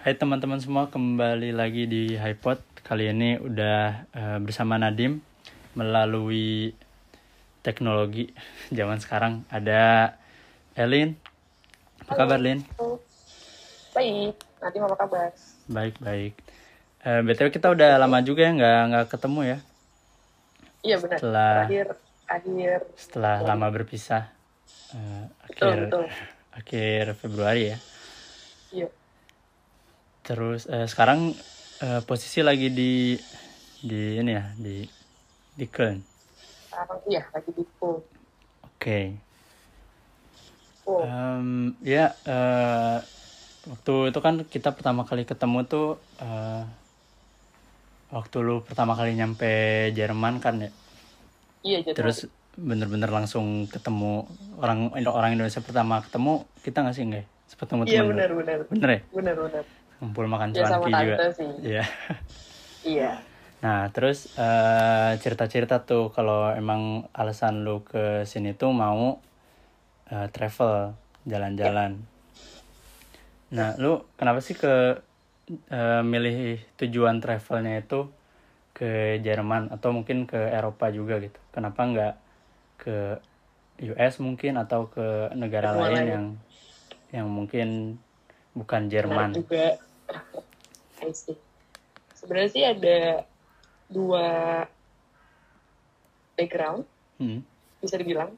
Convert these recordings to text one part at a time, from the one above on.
Hai teman-teman semua, kembali lagi di HiPod. Kali ini udah eh, bersama Nadim melalui teknologi zaman sekarang. Ada Elin. Apa kabar, Lin? Baik, nanti apa kabar? Baik, baik. Eh, BTW kita udah lama juga ya nggak nggak ketemu ya Iya benar. Setelah- Akhir akhir setelah lama berpisah. Betul akhir betul. akhir Februari ya. Iya. Terus eh, sekarang eh, posisi lagi di di ini ya di di Köln. Sekarang iya lagi di pool. Oke. Oh, Em, ya eh, waktu itu kan kita pertama kali ketemu tuh eh, waktu lu pertama kali nyampe Jerman kan ya. iya jadi Terus bener-bener langsung ketemu orang orang Indonesia pertama ketemu kita nggak sih nggak? ya? Sempet ketemu iya benar benar Bener ya? benar benar. Ngumpul makan Ya cuanki juga. sih. Iya. Iya. Nah, terus eh, cerita-cerita tuh kalau emang alasan lu ke sini tuh mau eh, travel, jalan-jalan. Nah, lu kenapa sih ke eh, milih tujuan travelnya itu ke Jerman atau mungkin ke Eropa juga gitu? Kenapa nggak ke US mungkin atau ke negara Benua lain yang yang mungkin bukan Jerman? juga. I see. Sebenarnya sih ada dua background Hmm. bisa dibilang.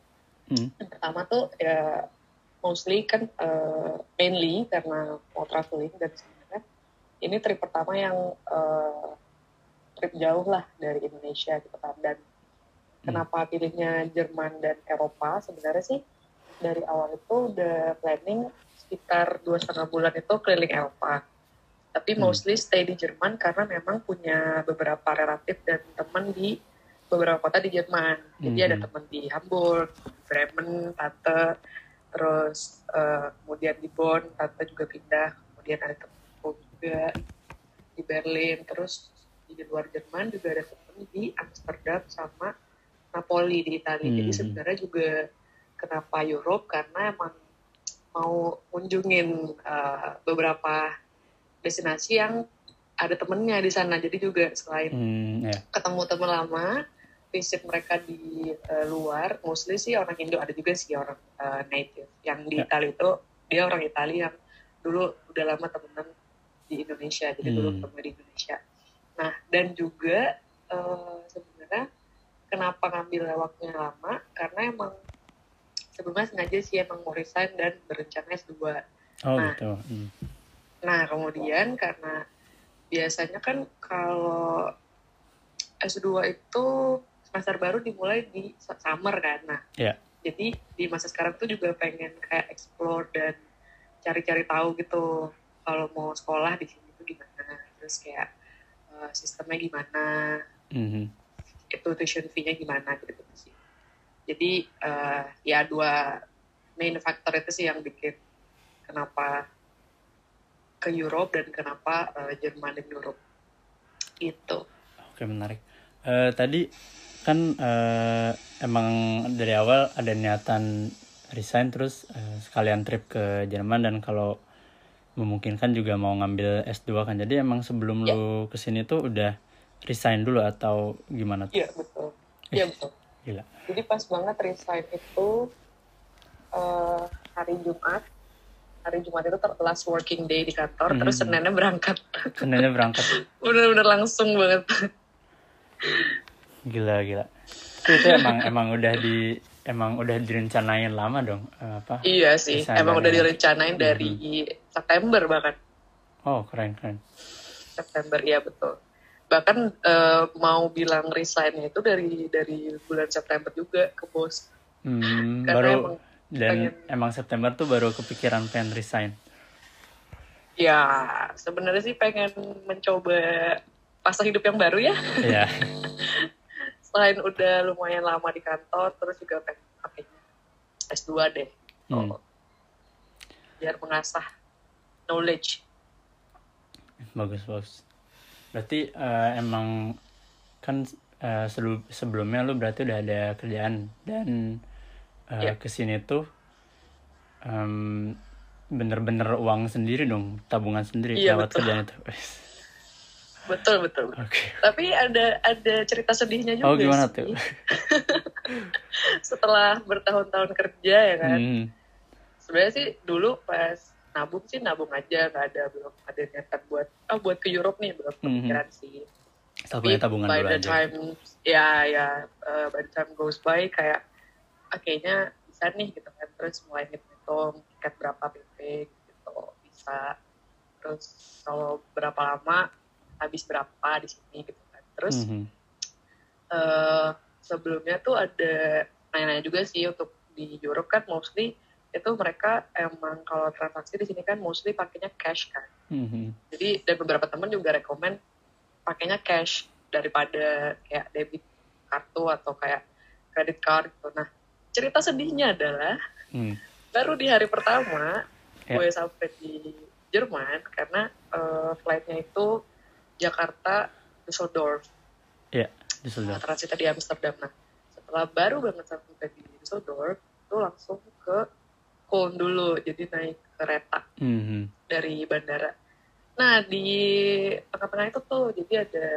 Hmm. Yang pertama tuh ya mostly kan eh, mainly karena mau traveling dan sebenarnya ini trip pertama yang eh, trip jauh lah dari Indonesia gitu kan dan kenapa pilihnya Jerman dan Eropa sebenarnya sih dari awal itu udah planning sekitar dua setengah bulan itu keliling Eropa tapi Hmm. mostly stay di Jerman karena memang punya beberapa relatif dan teman di beberapa kota di Jerman. Jadi Mhm. ada teman di Hamburg, Bremen, tante, terus eh, kemudian di Bonn, tante juga pindah, kemudian ada temanku juga di Berlin, terus di luar Jerman juga ada teman di Amsterdam sama Napoli di Italia. Jadi Mhm. sebenarnya juga kenapa Europe karena emang mau kunjungin eh, beberapa destinasi yang ada temennya di sana. Jadi juga selain Hmm, ya. ketemu teman lama, visit mereka di eh, luar, mostly sih orang Indo, ada juga sih orang eh, native. Yang di Ya. Italia itu, dia orang Italia yang dulu udah lama temenan di Indonesia, jadi dulu Hmm. ketemu di Indonesia. Nah, dan juga eh, sebenarnya kenapa ngambil waktunya lama, karena emang sebelumnya sengaja sih emang mau resign dan berencana S2. Oh Nah. gitu. Hmm. Nah, kemudian karena biasanya kan kalau S2 itu semester baru dimulai di summer kan. Nah, Iya. jadi di masa sekarang tuh juga pengen kayak explore dan cari-cari tahu gitu kalau mau sekolah di sini tuh gimana. Terus kayak eh, sistemnya gimana, Mhm. itu tuition fee-nya gimana gitu, gitu sih. Jadi eh, ya dua main faktor itu sih yang bikin kenapa ke Europe dan kenapa eh, Jerman dan Europe itu. Oke menarik. Eh, tadi kan eh, emang dari awal ada niatan resign terus eh, sekalian trip ke Jerman dan kalau memungkinkan juga mau ngambil S2 kan. Jadi emang sebelum Ya. lu ke sini tuh udah resign dulu atau gimana tuh? Iya betul. Iya betul. Gila. Jadi pas banget resign itu eh, hari Jumat. Hari Jumat itu last working day di kantor, terus Mhm. Seninnya berangkat. Seninnya berangkat. Bener-bener langsung banget. Gila gila. Itu, itu emang emang udah di emang udah direncanain lama dong eh, apa? iya sih, emang udah direncanain dari September bahkan. Oh keren keren. September iya betul bahkan eh, mau bilang resign itu dari dari bulan September juga ke bos Hmm, karena baru emang dan pengen- emang September tuh baru kepikiran pengen resign. ya sebenarnya sih pengen mencoba fase hidup yang baru ya Iya. selain udah lumayan lama di kantor terus juga pengen oke S2 deh Hmm. Oh, biar mengasah knowledge Bagus bagus. Berarti eh, emang kan selu- sebelumnya lu berarti udah ada kerjaan dan eh, Iya. ke sini tuh em, bener-bener uang sendiri dong tabungan sendiri Iya, lewat betul. kerjaan itu betul betul oke tapi ada ada cerita sedihnya juga oh gimana sih. tuh setelah bertahun-tahun kerja ya kan Hmm, sebenarnya sih dulu pas nabung sih nabung aja nggak ada belum ada niatan buat ah buat ke Europe nih belum Mhm. kepikiran sih asal punya tabungan by the aja time ya ya uh, by the time goes by kayak ah, kayaknya bisa nih gitu kan terus mulai hitung tiket berapa PP gitu bisa terus kalau berapa lama habis berapa di sini gitu kan terus Mhm. eh, sebelumnya tuh ada nanya-nanya juga sih untuk di Europe kan mostly itu mereka emang kalau transaksi di sini kan mostly pakainya cash kan Mhm. jadi dan beberapa teman juga rekomend pakainya cash daripada kayak debit kartu atau kayak credit card gitu. Nah cerita sedihnya adalah Hmm. baru di hari pertama Ya. gue sampai di Jerman karena eh, flightnya itu Jakarta Düsseldorf ya nah, Düsseldorf transitnya di Amsterdam. Nah setelah baru banget sampai di Düsseldorf itu langsung ke Köln dulu jadi naik kereta Mhm. dari bandara. Nah di tengah-tengah itu tuh jadi ada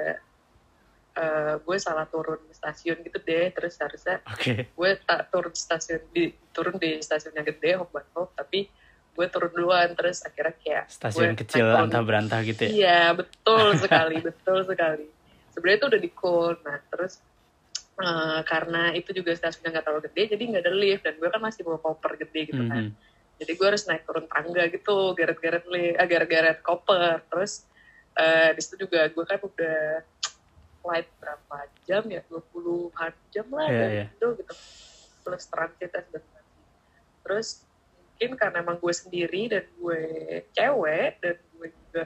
eh, gue salah turun di stasiun gitu deh terus harusnya oke. gue tak turun stasiun di turun di stasiun yang gede Hofbahnhof tapi gue turun duluan terus akhirnya kayak stasiun gue kecil antah berantah gitu ya? Iya betul sekali betul sekali. Sebenarnya itu udah di Köln nah terus eh, karena itu juga stasiunnya nggak terlalu gede jadi nggak ada lift dan gue kan masih bawa koper gede gitu kan. Mhm. jadi gue harus naik turun tangga gitu geret-geret li ah, geret-geret koper terus eh, di situ juga gue kan udah flight berapa jam ya 20-an jam lah Iya, dari iya. Indo gitu plus transit dan transit terus mungkin karena emang gue sendiri dan gue cewek dan gue juga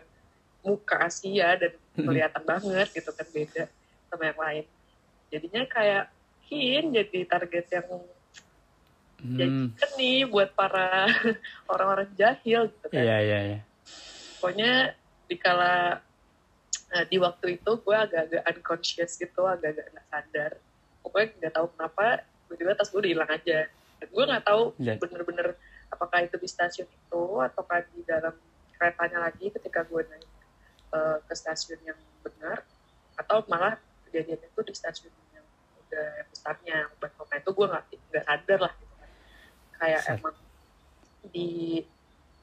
muka Asia dan kelihatan banget gitu kan beda sama yang lain jadinya kayak Kin jadi target yang Hmm. kan nih buat para orang-orang jahil gitu kan. iya iya iya Pokoknya dikala nah, di waktu itu gue agak-agak unconscious gitu, agak-agak nggak sadar. Pokoknya nggak tahu kenapa tiba-tiba tas gue hilang aja. Dan gue nggak tahu Jadi- bener-bener apakah itu di stasiun itu ataukah di dalam keretanya lagi ketika gue naik eh, ke stasiun yang benar atau malah kejadian itu di stasiun yang udah besarnya Nah itu gue nggak nggak sadar lah gitu kan. kayak Set. emang di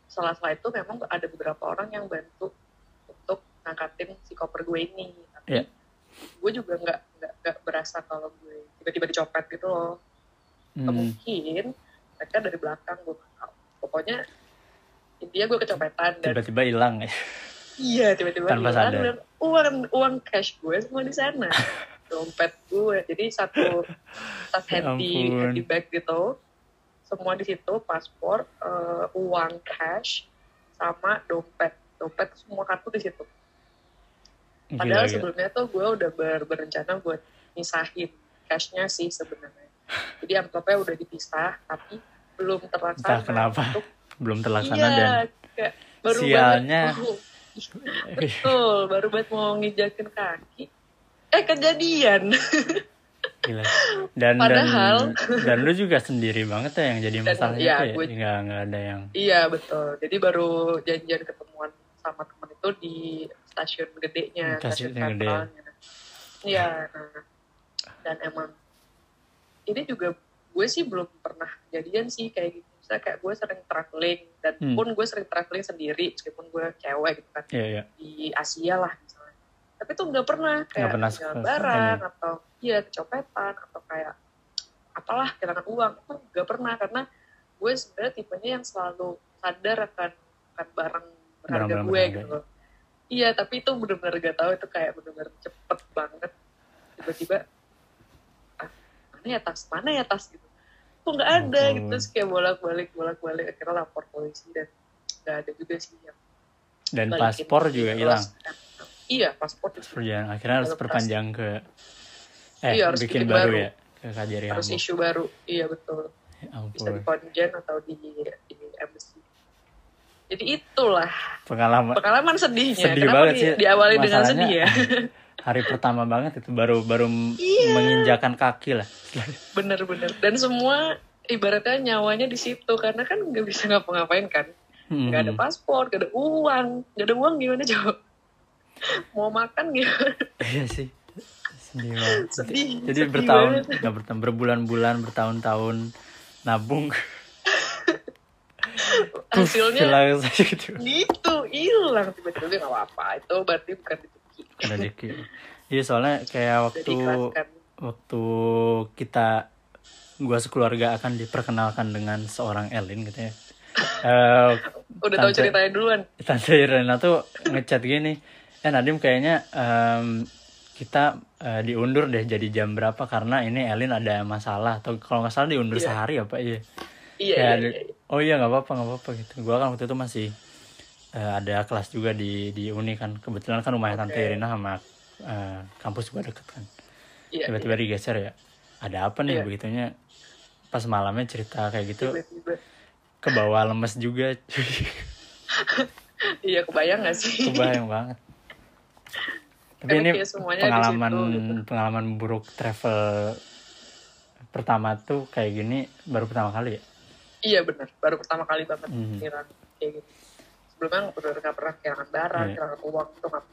sela-sela itu memang ada beberapa orang yang bantu ngangkatin si koper gue ini. Tapi Iya. gue juga nggak nggak nggak berasa kalau gue tiba-tiba dicopet gitu loh. Hmm. mungkin mereka dari belakang gue pokoknya intinya gue kecopetan tiba-tiba hilang ya. Iya tiba-tiba Tanpa hilang sadar. dan uang uang cash gue semua di sana. Dompet gue. Jadi satu tas Ya handy ampun. handy bag gitu. Semua di situ paspor eh, uang cash sama dompet. Dompet semua kartu di situ padahal gila. sebelumnya tuh gue udah ber- berencana buat misahin cashnya sih sebenarnya. Jadi amplopnya udah dipisah tapi belum terlaksana entah kenapa untuk belum terlaksana iya, dan kayak baru sialnya. banget, oh, betul baru banget mau ngijakin kaki. Eh kejadian. Gila. Dan Padahal- dan dan lu juga sendiri banget ya yang jadi Dan, masalahnya iya, tuh ya? gue- nggak nggak ada yang iya betul. Jadi baru janjian ketemuan sama itu di stasiun gedenya Stasiun stasiun gede. sentralnya iya nah dan emang ini juga gue sih belum pernah kejadian sih kayak gitu misalnya kayak gue sering traveling dan Hmm. pun gue sering traveling sendiri meskipun gue cewek gitu kan iya iya di Asia lah misalnya. Tapi tuh nggak pernah kayak pernah kehilangan se- barang ini. atau iya kecopetan atau kayak apalah kehilangan uang itu nggak pernah karena gue sebenarnya tipenya yang selalu sadar akan akan barang berharga gue gitu loh. Iya tapi itu benar-benar gak tahu itu kayak benar-benar cepet banget. Tiba-tiba ah, mana ya tas? Mana ya tas? Gitu. Kok nggak ada? Ampun. gitu terus kayak bolak-balik bolak-balik akhirnya lapor polisi dan nggak ada juga sih yang dan balikin paspor ke juga hilang. Iya, paspor itu perjalanan akhirnya harus perpanjang ke eh Iya, harus bikin, bikin baru, baru. ya ke KJRI harus isu baru. Iya betul. Ya Bisa di ampun. konjen atau di, di embassy. Jadi itulah pengalaman pengalaman sedihnya. Sedih Kenapa banget di, sih. diawali dengan sedih ya? hari pertama banget itu baru baru Iya. menginjakan kaki lah Bener-bener. Dan semua ibaratnya nyawanya di situ karena kan nggak bisa ngapa-ngapain kan. Hmm. nggak ada paspor nggak ada uang nggak ada uang gimana coba mau makan gimana Iya sih. Sedih banget. Sedih, Jadi sedih bertahun, nggak bertahun, berbulan-bulan, bertahun-tahun nabung. Hasilnya hilang saja gitu. gitu hilang tiba-tiba nggak apa-apa itu berarti bukan rezeki Rezeki. Iya soalnya kayak waktu waktu kita gua sekeluarga akan diperkenalkan dengan seorang Elin gitu ya. Eh, udah tahu Tante- ceritanya duluan Tante Irena tuh ngechat gini, eh Nadim kayaknya em, kita eh, diundur deh jadi jam berapa karena ini Elin ada masalah atau kalau nggak salah diundur Iya. sehari apa iya. iya Kayak iya, iya, iya. Oh iya nggak apa-apa nggak apa-apa gitu. Gua kan waktu itu masih eh, ada kelas juga di di Uni kan. Kebetulan kan rumahnya Tante Oke. Irina sama eh, kampus gua deket kan. Iya, Tiba-tiba digeser ya. Ada apa nih Iya. begitunya? Pas malamnya cerita kayak gitu tiba-tiba ke bawah lemes juga. iya kebayang gak sih Kebayang banget. Tapi Karena ini pengalaman situ, gitu. pengalaman buruk travel pertama tuh kayak gini baru pertama kali ya. Iya benar baru pertama kali banget Mhm. kehilangan kayak gitu sebelumnya udah gak pernah kehilangan barang Iya. kehilangan uang tuh nggak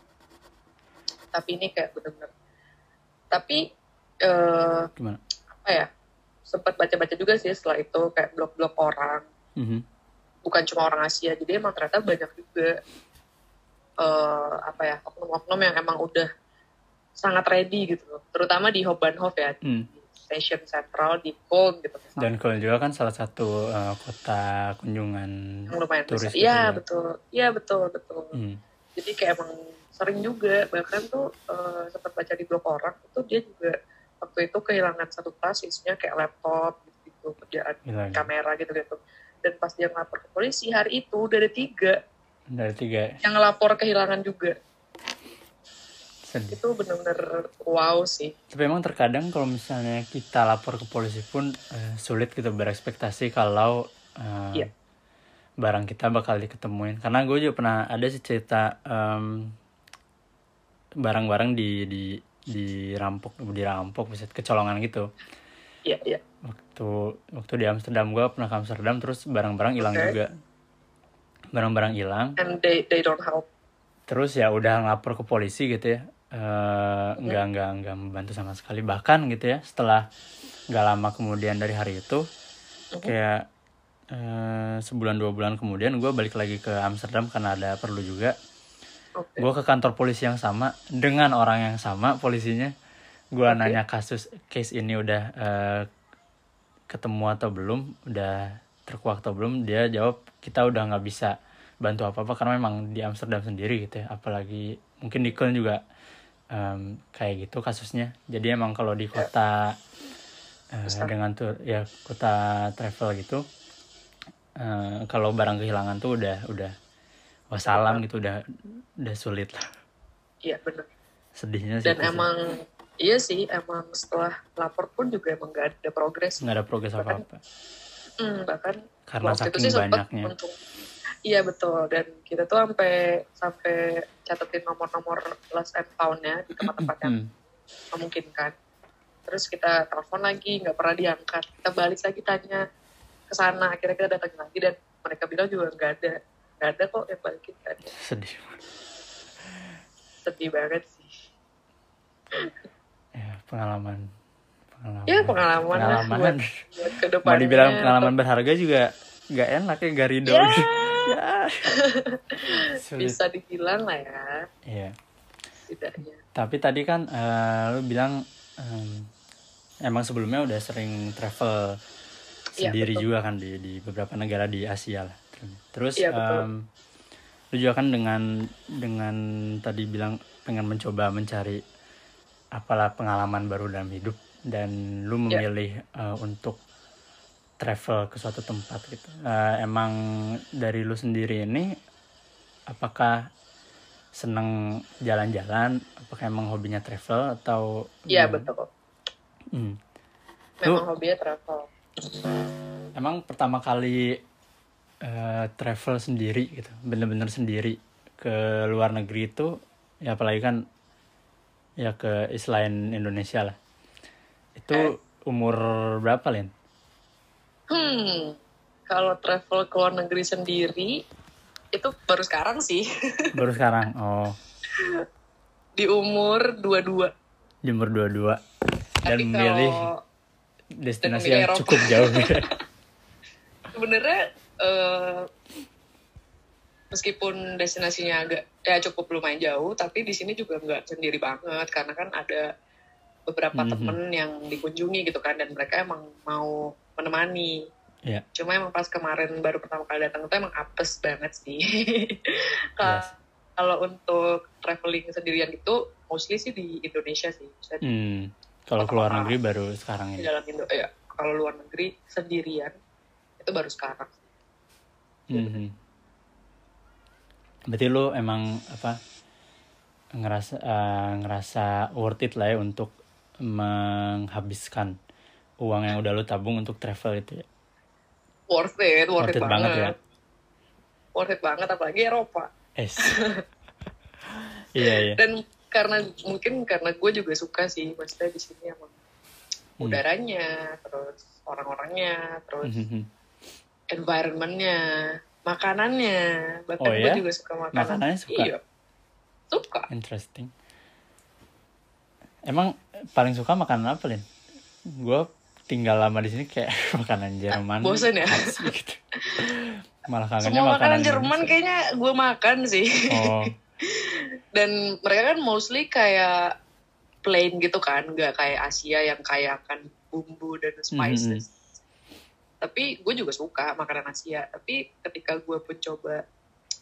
tapi ini kayak bener-bener tapi eh, Gimana? apa ya sempat baca-baca juga sih setelah itu kayak blog-blog orang Mhm. bukan cuma orang Asia jadi emang ternyata banyak juga eh, apa ya oknum-oknum yang emang udah sangat ready gitu terutama di Hofbahnhof ya Hmm. Di stasiun sentral di Köln gitu misalnya. Dan Köln juga kan salah satu eh, kota kunjungan. yang lumayan turis gitu iya ya. betul iya betul betul Hmm. jadi kayak emang sering juga bahkan tuh eh, sempat baca di blog orang itu dia juga waktu itu kehilangan satu tas isinya kayak laptop gitu, gitu kerjaan gila. kamera gitu gitu dan pas dia ngelapor ke polisi hari itu udah ada tiga Dari tiga yang ngelapor kehilangan juga sedih. itu bener-bener wow sih Tapi emang terkadang kalau misalnya kita lapor ke polisi pun eh, sulit gitu berekspektasi kalau eh, Iya. barang kita bakal diketemuin. Karena gue juga pernah ada sih cerita em, barang-barang di di dirampok dirampok bisa kecolongan gitu. iya iya Waktu waktu di Amsterdam gue pernah ke Amsterdam terus barang-barang hilang Oke. juga. Barang-barang hilang. and they they don't help terus ya udah ngelapor ke polisi gitu ya Eh, nggak nggak nggak membantu sama sekali. Bahkan gitu ya setelah nggak lama kemudian dari hari itu kayak eh, sebulan dua bulan kemudian gue balik lagi ke Amsterdam karena ada perlu juga. Oke. Gue ke kantor polisi yang sama dengan orang yang sama polisinya. Gue Oke. nanya kasus case ini udah eh, ketemu atau belum udah terkuak atau belum dia jawab kita udah nggak bisa bantu apa apa karena memang di Amsterdam sendiri gitu ya. Apalagi mungkin di Köln juga em, kayak gitu kasusnya. Jadi emang kalau di kota eh, Besar. dengan tuh ya kota travel gitu eh, kalau barang kehilangan tuh udah udah wassalam gitu udah udah sulit lah. Iya bener. Sedihnya sih dan itu sih. emang iya sih emang setelah lapor pun juga emang gak ada progres. Nggak ada progres apa apa Hmm, bahkan karena waktu itu saking sih banyaknya. untung iya betul. Dan kita tuh sampai sampai catetin nomor-nomor lost and found-nya di tempat-tempat yang memungkinkan. Terus kita telepon lagi nggak pernah diangkat. Kita balik lagi tanya ke sana. Akhirnya kita datang lagi dan mereka bilang juga nggak ada. Nggak ada kok yang balikin nggak ada sedih sedih banget sih. Ya pengalaman. Pengalaman. Ya pengalaman, lah pengalaman. buat, buat mau dibilang pengalaman berharga juga nggak enak ya Garido Ya. Ya bisa dibilang lah ya Iya. setidaknya tapi tadi kan eh, lu bilang em, emang sebelumnya udah sering travel Iya, sendiri betul. juga kan di di beberapa negara di Asia lah terus betul. em, lu juga kan dengan dengan tadi bilang pengen mencoba mencari apalah pengalaman baru dalam hidup dan lu Iya. memilih eh, untuk travel ke suatu tempat gitu Eh, emang dari lu sendiri ini apakah seneng jalan-jalan apakah emang hobinya travel atau iya betul Hmm. memang hobinya travel Emang pertama kali eh, travel sendiri gitu, bener-bener sendiri ke luar negeri itu, ya apalagi kan ya ke selain Indonesia lah. Itu umur berapa Lin? Hmm, kalau travel ke luar negeri sendiri itu baru sekarang sih Baru sekarang. Oh, di umur 22 di umur dua-dua. Dan tapi memilih kalau destinasi memilih yang Eropa. cukup jauh. sebenarnya eh, meskipun destinasinya agak ya cukup lumayan jauh tapi di sini juga nggak sendiri banget karena kan ada beberapa Mhm. temen yang dikunjungi gitu kan dan mereka emang mau menemani Iya. cuma emang pas kemarin baru pertama kali datang itu emang apes banget sih Yes. kalau untuk traveling sendirian itu mostly sih di Indonesia sih Hmm. Kalau keluar negeri baru sekarang di ini. dalam Indo ya kalau luar negeri sendirian itu baru sekarang Mhm. Berarti lu emang apa ngerasa eh, ngerasa worth it lah ya untuk menghabiskan uang yang udah lu tabung untuk travel itu ya. worth it worth, Worth it, it banget ya. worth it banget apalagi Eropa Es. iya iya. dan karena mungkin karena gue juga suka sih maksudnya di sini emang Hmm. udaranya terus orang-orangnya terus Mhm. environmentnya makanannya bahkan Oh, gue ya? juga suka makanan Makanannya suka? iya suka Interesting. Emang paling suka makanan apa, Lin? Gue tinggal lama di sini kayak makanan Jerman. bosen ya? gitu. Malah kangennya semua makanan makanan Jerman Indonesia. kayaknya gue makan sih Oh, dan mereka kan mostly kayak plain gitu kan nggak kayak Asia yang kayak akan bumbu dan spices tapi gue juga suka makanan Asia tapi ketika gue pun coba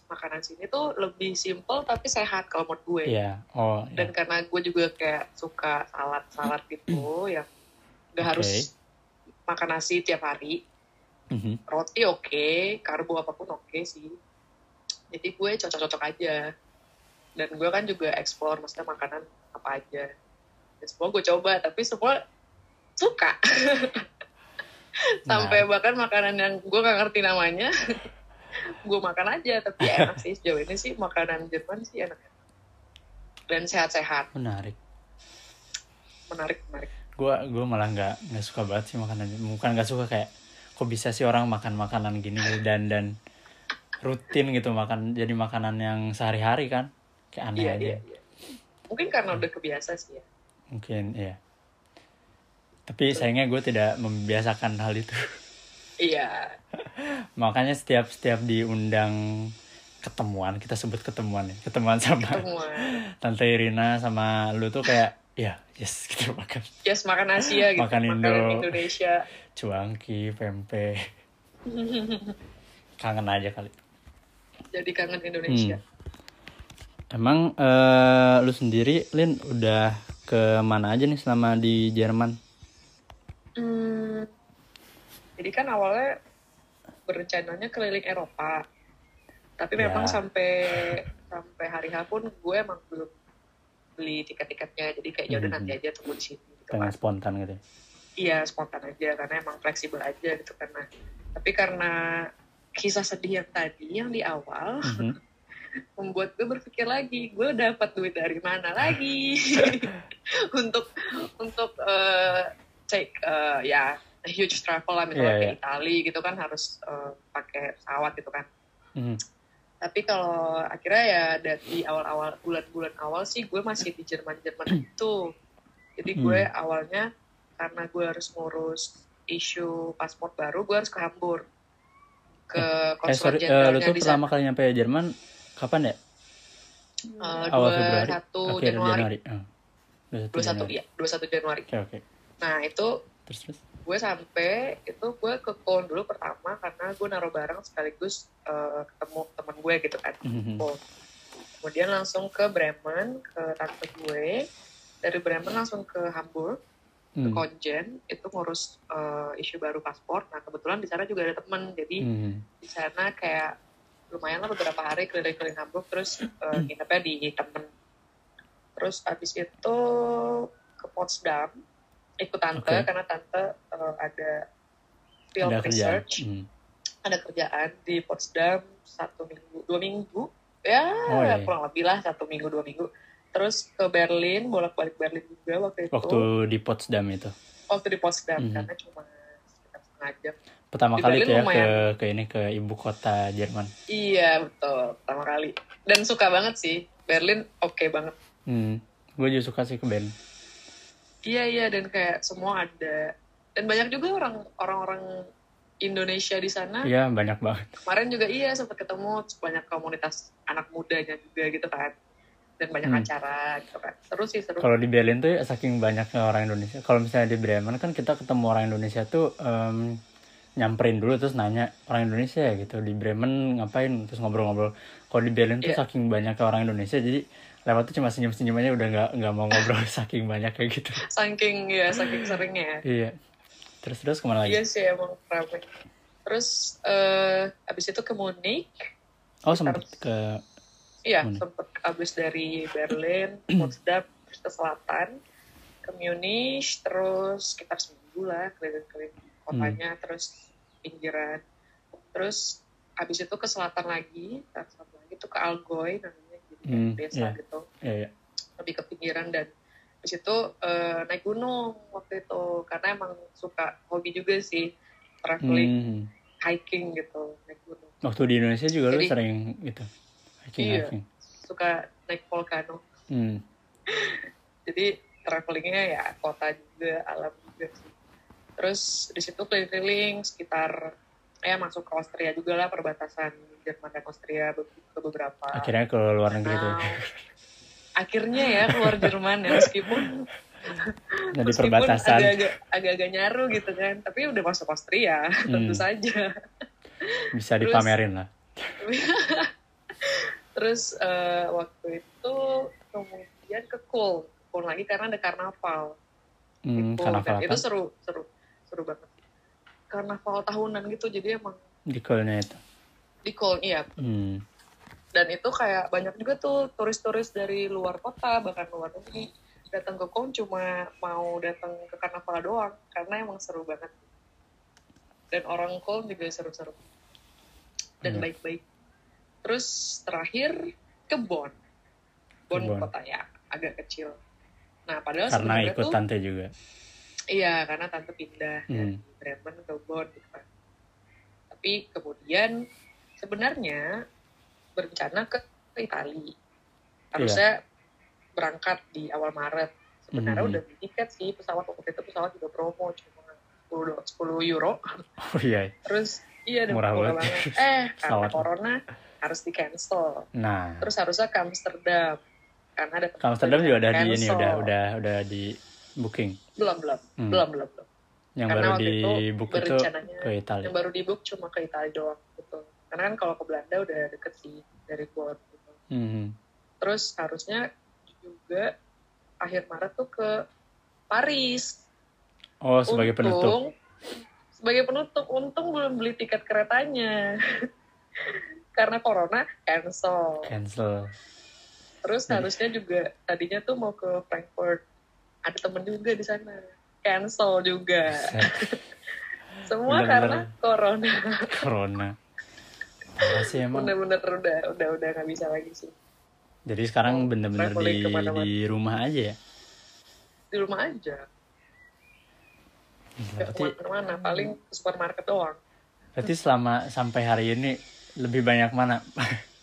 makanan sini tuh lebih simple tapi sehat kalau menurut gue iya. Oh, dan iya. karena gue juga kayak suka salad salad gitu yang nggak Oke. harus makan nasi tiap hari. Mhm. roti oke karbo apa pun oke sih. Jadi gue cocok-cocok aja. Dan gue kan juga explore maksudnya makanan apa aja. Dan semua gue coba tapi semua suka. Sampai bahkan makanan yang gue gak ngerti namanya gue makan aja. Tapi enak sih sejauh ini sih makanan Jerman sih enak. Dan sehat-sehat. Menarik. menarik menarik Gue gua malah nggak nggak suka banget sih makanan. Bukan nggak suka kayak kok bisa sih orang makan makanan gini dan dan rutin gitu makan jadi makanan yang sehari-hari kan kayak aneh iya aja. iya iya mungkin karena udah kebiasa sih ya Mungkin iya. Tapi sayangnya gue tidak membiasakan hal itu. iya Makanya setiap setiap diundang ketemuan, kita sebut ketemuan ya. Ketemuan sama semua Tante Irina sama lu tuh kayak ya yes kita makan yes makan Asia gitu Makan Indo. makanan Indonesia cuangki, pempek. Kangen aja kali. jadi kangen Indonesia Hmm. Emang eh, lu sendiri Lin udah ke mana aja nih selama di Jerman? Hmm, jadi kan awalnya berencananya keliling Eropa, tapi Ya. memang sampai sampai hari H pun gue emang belum beli tiket-tiketnya, jadi kayak ya udah Mhm. nanti aja tunggu di sini. Gitu Pengen kan. spontan gitu. ya? Iya spontan aja karena emang fleksibel aja gitu karena. Tapi karena kisah sedih yang tadi yang di awal Mhm. membuat gue berpikir lagi, gue dapat duit dari mana lagi untuk untuk eh, take eh, ya a huge travel lah misalnya Iya, ke iya. Italia gitu kan harus eh, pakai pesawat gitu kan. Mhm. Tapi kalau akhirnya ya dari awal-awal bulan-bulan awal sih gue masih di Jerman-Jerman itu. Jadi gue awalnya karena gue harus ngurus isu paspor baru, gue harus ke Hamburg ke Eh konsulat sorry, eh, lu tuh di pertama kali nyampe Jerman kapan ya? Eh, Awal Februari? 21 Akhir Januari. Januari. Oh. 21 21 Januari. iya, 21 Januari. Oke oke. Nah, itu Terus terus. Gue sampai itu gue ke Köln dulu pertama karena gue naruh barang sekaligus eh, ketemu temen gue gitu kan. Mhm. Köln. Kemudian langsung ke Bremen ke tante gue. Dari Bremen langsung ke Hamburg, ke Hmm. Konjen itu ngurus eh, isu baru paspor. Nah, kebetulan di sana juga ada temen. Jadi Mhm. di sana kayak lumayan lah beberapa hari keliling-keliling Hamburg terus uh, nginepnya di temen terus abis itu ke Potsdam ikut tante Oke. karena tante uh, ada field Ada kerjaan. research Mhm. ada kerjaan di Potsdam satu minggu dua minggu ya Oh, iya. kurang lebih lah satu minggu dua minggu terus ke Berlin bolak-balik Berlin juga waktu itu Waktu di Potsdam itu. waktu di Potsdam Mhm. karena cuma sekitar setengah jam pertama Di kali Berlin tuh ya ke lumayan. ke ini ke ibu kota Jerman iya betul pertama kali dan suka banget sih Berlin oke banget hmm. gue juga suka sih ke Berlin iya iya dan kayak semua ada. Dan banyak juga orang orang-orang Indonesia di sana. Iya banyak banget. Kemarin juga iya sempat ketemu banyak komunitas anak mudanya juga gitu kan. Dan banyak Hmm. acara gitu kan. Seru sih seru. Kalau di Berlin tuh ya, saking banyaknya orang Indonesia. Kalau misalnya di Bremen kan kita ketemu orang Indonesia tuh em, nyamperin dulu terus nanya orang Indonesia ya? gitu. Di Bremen ngapain? Terus ngobrol-ngobrol. Kalau di Berlin tuh Iya. saking banyaknya orang Indonesia jadi lewat tuh cuma senyum-senyum aja udah nggak nggak mau ngobrol saking banyak kayak gitu. Saking ya saking seringnya. Iya. Terus terus ke mana lagi? Iya sih emang ramai terus eh abis itu ke Munich. Oh sempet ke iya sempet abis dari Berlin Potsdam terus ke selatan ke Munich terus sekitar seminggu lah keliling-keliling kotanya terus pinggiran. Terus abis itu ke selatan lagi ke selatan lagi tuh ke Algoy namanya Hmm, desa iya. gitu ya ya lebih ke pinggiran dan di situ eh, naik gunung waktu itu karena emang suka hobi juga sih traveling Hmm. hiking gitu naik gunung waktu di Indonesia juga lu Jadi- sering gitu hiking Iya. hiking suka naik volcano hmm. jadi travelingnya ya kota juga alam juga sih terus di situ keliling-keliling sekitar ya masuk ke Austria juga lah perbatasan Jerman dan Austria ke beberapa akhirnya ke luar negeri tuh. Nah, akhirnya ya keluar Jerman ya meskipun jadi perbatasan. agak-agak nyaru gitu kan tapi udah masuk Austria tentu Hmm. saja. Bisa terus- dipamerin lah. Terus eh, waktu itu kemudian ke ke Köln lagi karena ada karnaval. Hmm, Gitu. karnaval Dan itu seru seru seru banget. Karnaval tahunan gitu jadi emang di Kölnnya itu di Köln iya hmm. dan itu kayak banyak juga tuh turis-turis dari luar kota bahkan luar negeri datang ke Köln cuma mau datang ke karnaval doang karena emang seru banget dan orang Köln juga seru-seru dan Hmm. baik-baik terus terakhir ke Bonn Bonn Bonn. kotanya agak kecil nah padahal karena ikut tuh tante juga Iya, karena tante pindah dari Hmm. Bremen ke Bonn gitu kan. Tapi kemudian sebenarnya berencana ke, ke Itali. Harusnya berangkat di awal Maret. Sebenarnya Hmm. udah beli tiket sih pesawat waktu itu pesawat juga promo cuma 10, do- 10 euro. oh iya Terus iya Murah murah banget. Eh, karena Pesawat. corona harus di cancel. nah Terus harusnya ke Amsterdam. Karena ada ke Amsterdam juga udah di ini udah udah udah di booking belum belum Hmm. belum belum belum. yang Karena baru di itu book itu ke Italia yang baru di book cuma ke Italia doang gitu karena kan kalau ke Belanda udah deket sih dari Bonn gitu. Hmm. terus harusnya juga akhir Maret tuh ke Paris. Oh sebagai penutup. Untung sebagai penutup. Untung belum beli tiket keretanya. Karena corona cancel. Cancel. Terus Jadi- harusnya juga tadinya tuh mau ke Frankfurt. Ada temen juga di sana. Cancel juga. Semua Bener-bener. karena corona. Corona Parah sih emang. Bener-bener udah udah udah nggak bisa lagi sih. Jadi sekarang bener-bener di di rumah aja ya? Di rumah aja. Gila, nggak berarti ke mana-mana paling ke supermarket doang. Berarti selama sampai hari ini lebih banyak mana?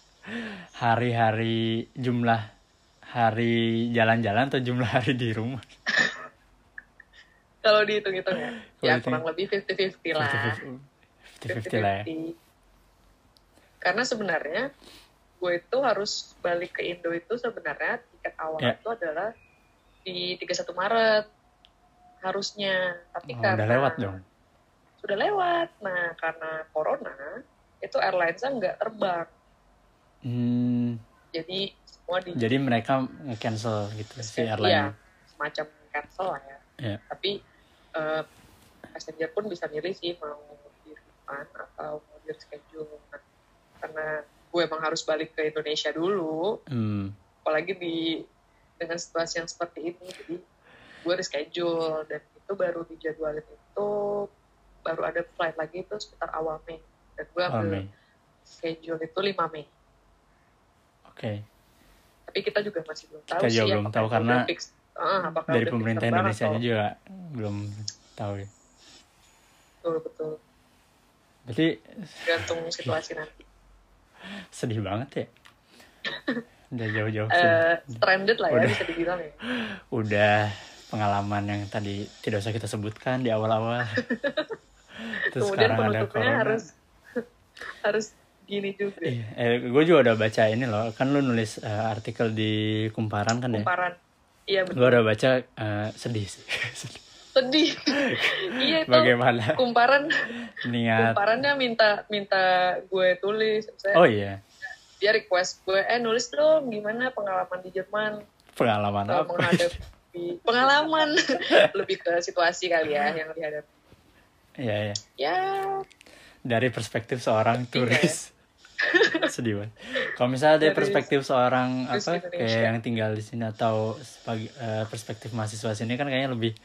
Hari-hari jumlah hari jalan-jalan atau jumlah hari di rumah? Kalau dihitung-hitung ya. Ya kurang lebih 50-50 lah. 50-50 lah ya. 50-50. Karena sebenarnya gue itu harus balik ke Indo itu sebenarnya tiket awal Ya. itu adalah di 31 Maret harusnya tapi oh, karena udah lewat dong sudah lewat nah karena corona itu airlinesnya nggak terbang hmm, jadi semua di jadi mereka nge-cancel gitu si Iya, airline semacam cancel lah ya. Iya. Tapi eh, passenger pun bisa milih sih mau di refund atau mau di reschedule. Nah, karena gue emang harus balik ke Indonesia dulu, hmm. apalagi di dengan situasi yang seperti ini, jadi gue reschedule dan itu baru dijadwalin itu baru ada flight lagi itu sekitar awal Mei dan gue ambil schedule itu 5 Mei. oke Tapi kita juga masih belum tahu Kita sih belum tahu karena fix, apakah dari pemerintah Indonesia atau- juga belum tahu ya betul betul berarti Gantung situasi nanti. Sedih banget ya udah jauh-jauh sedih. stranded lah ya Udah. bisa dibilang ya. udah pengalaman yang tadi tidak usah kita sebutkan di awal-awal terus Kemudian sekarang ada corona harus harus gini juga. Iya, eh, gue juga udah baca ini loh kan lu nulis eh, artikel di Kumparan kan ya Kumparan. Iya gue betul. udah baca eh, sedih sih Sedih. Sedih. iya itu bagaimana kumparan niat kumparannya minta minta gue tulis. Saya, oh iya Dia request gue eh nulis dong gimana pengalaman di Jerman pengalaman apa menghadapi pengalaman lebih ke situasi kali ya yang dihadapi. Iya, iya. Ya Dari perspektif seorang Iya. turis. Sedih banget. Kalau misalnya dari perspektif seorang apa Indonesia. kayak yang tinggal di sini atau sebagai eh, perspektif mahasiswa sini kan kayaknya lebih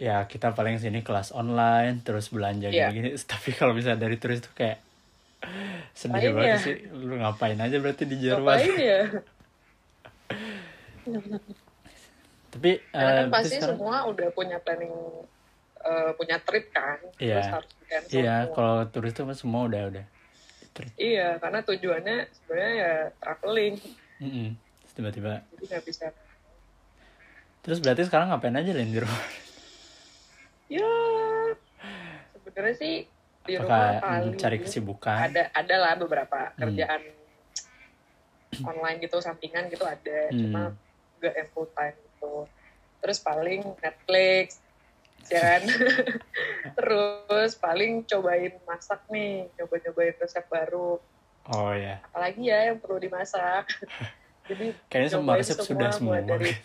ya kita paling sini kelas online terus belanja Iya. gini-gini. Tapi kalau misalnya dari turis tuh kayak sedih Ngapain banget ya? sih. Lu ngapain aja berarti di Jerman. ngapain ya? Tapi Karena eh, kan berarti pasti sekarang semua udah punya planning eh, punya trip kan. Iya. Terus harus di cancel iya kalau turis tuh semua udah udah. Terus, Iya, karena tujuannya sebenarnya ya traveling. Terus tiba-tiba jadi nggak bisa. Terus berarti sekarang ngapain aja Lin, di rumah? Ya, sebenarnya sih di rumah paling cari kesibukan? ada ada lah beberapa Hmm. kerjaan online gitu sampingan gitu ada, Hmm. cuma nggak yang full time gitu. Terus paling Netflix, ya kan? Terus paling cobain masak nih, coba-cobain resep baru. Oh ya, Apalagi ya yang perlu dimasak. Jadi kayaknya semua Cobain resep semua, sudah semua. dari-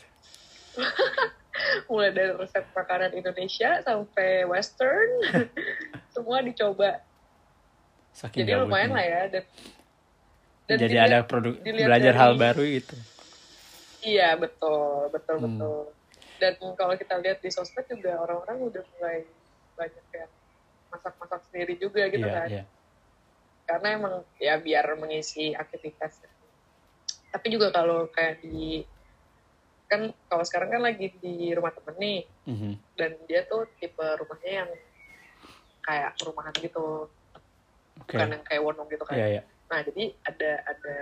mulai dari resep makanan Indonesia sampai Western, semua dicoba. Saking Jadi lumayan lah ya. Dan, dan Jadi dilihat- ada produk belajar dari- hal baru gitu. Iya betul, betul Hmm. betul. Dan kalau kita lihat di sosmed juga orang-orang udah mulai banyak yang masak-masak sendiri juga gitu Iya, kan. iya. Karena emang ya biar mengisi aktivitas. Tapi juga kalau kayak di kan kalau sekarang kan lagi di rumah temen nih Mhm. dan dia tuh tipe rumahnya yang kayak perumahan gitu, Oke. bukan yang kayak wonong gitu kan. Iya, iya. Nah jadi ada ada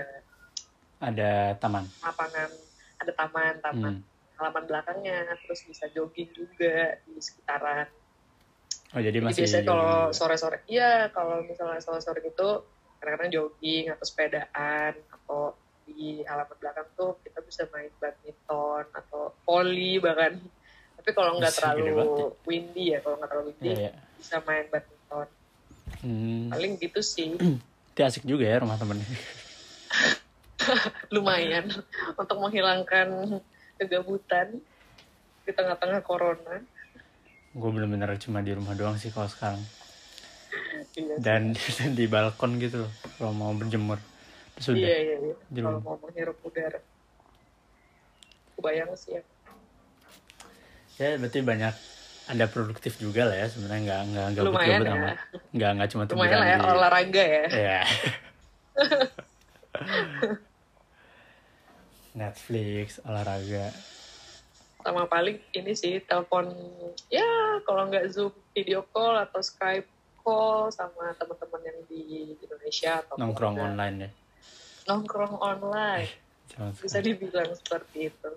Ada taman. lapangan, ada taman, taman Hmm. halaman belakangnya, terus bisa jogging juga di sekitaran. Oh, jadi Jadi masih biasanya kalau juga. sore-sore, iya kalau misalnya sore-sore gitu, kadang-kadang jogging atau sepedaan atau di halaman belakang tuh kita bisa main badminton atau volley bahkan. Tapi kalau nggak terlalu ya. windy ya, kalau nggak terlalu windy Iya, iya. bisa main badminton. Hmm. Paling gitu sih, Itu asik juga ya rumah temennya. lumayan untuk menghilangkan kegabutan di tengah-tengah corona. Gue bener-bener cuma di rumah doang sih kalau sekarang. Iya, sih. Dan di balkon gitu loh. Kalau mau berjemur. Terus udah. iya, iya, iya. Kalau mau menghirup udara. Kebayang sih ya. Ya berarti banyak ada produktif juga lah ya sebenarnya nggak nggak Lumayan gabut ya. amat nggak nggak cuma Lumayan lah ya, di olahraga ya. ya Netflix olahraga Sama paling ini sih, telepon, ya kalau nggak Zoom video call atau Skype call sama teman-teman yang di Indonesia atau nongkrong online ya Nongkrong online, Jangan bisa sekali. dibilang seperti itu.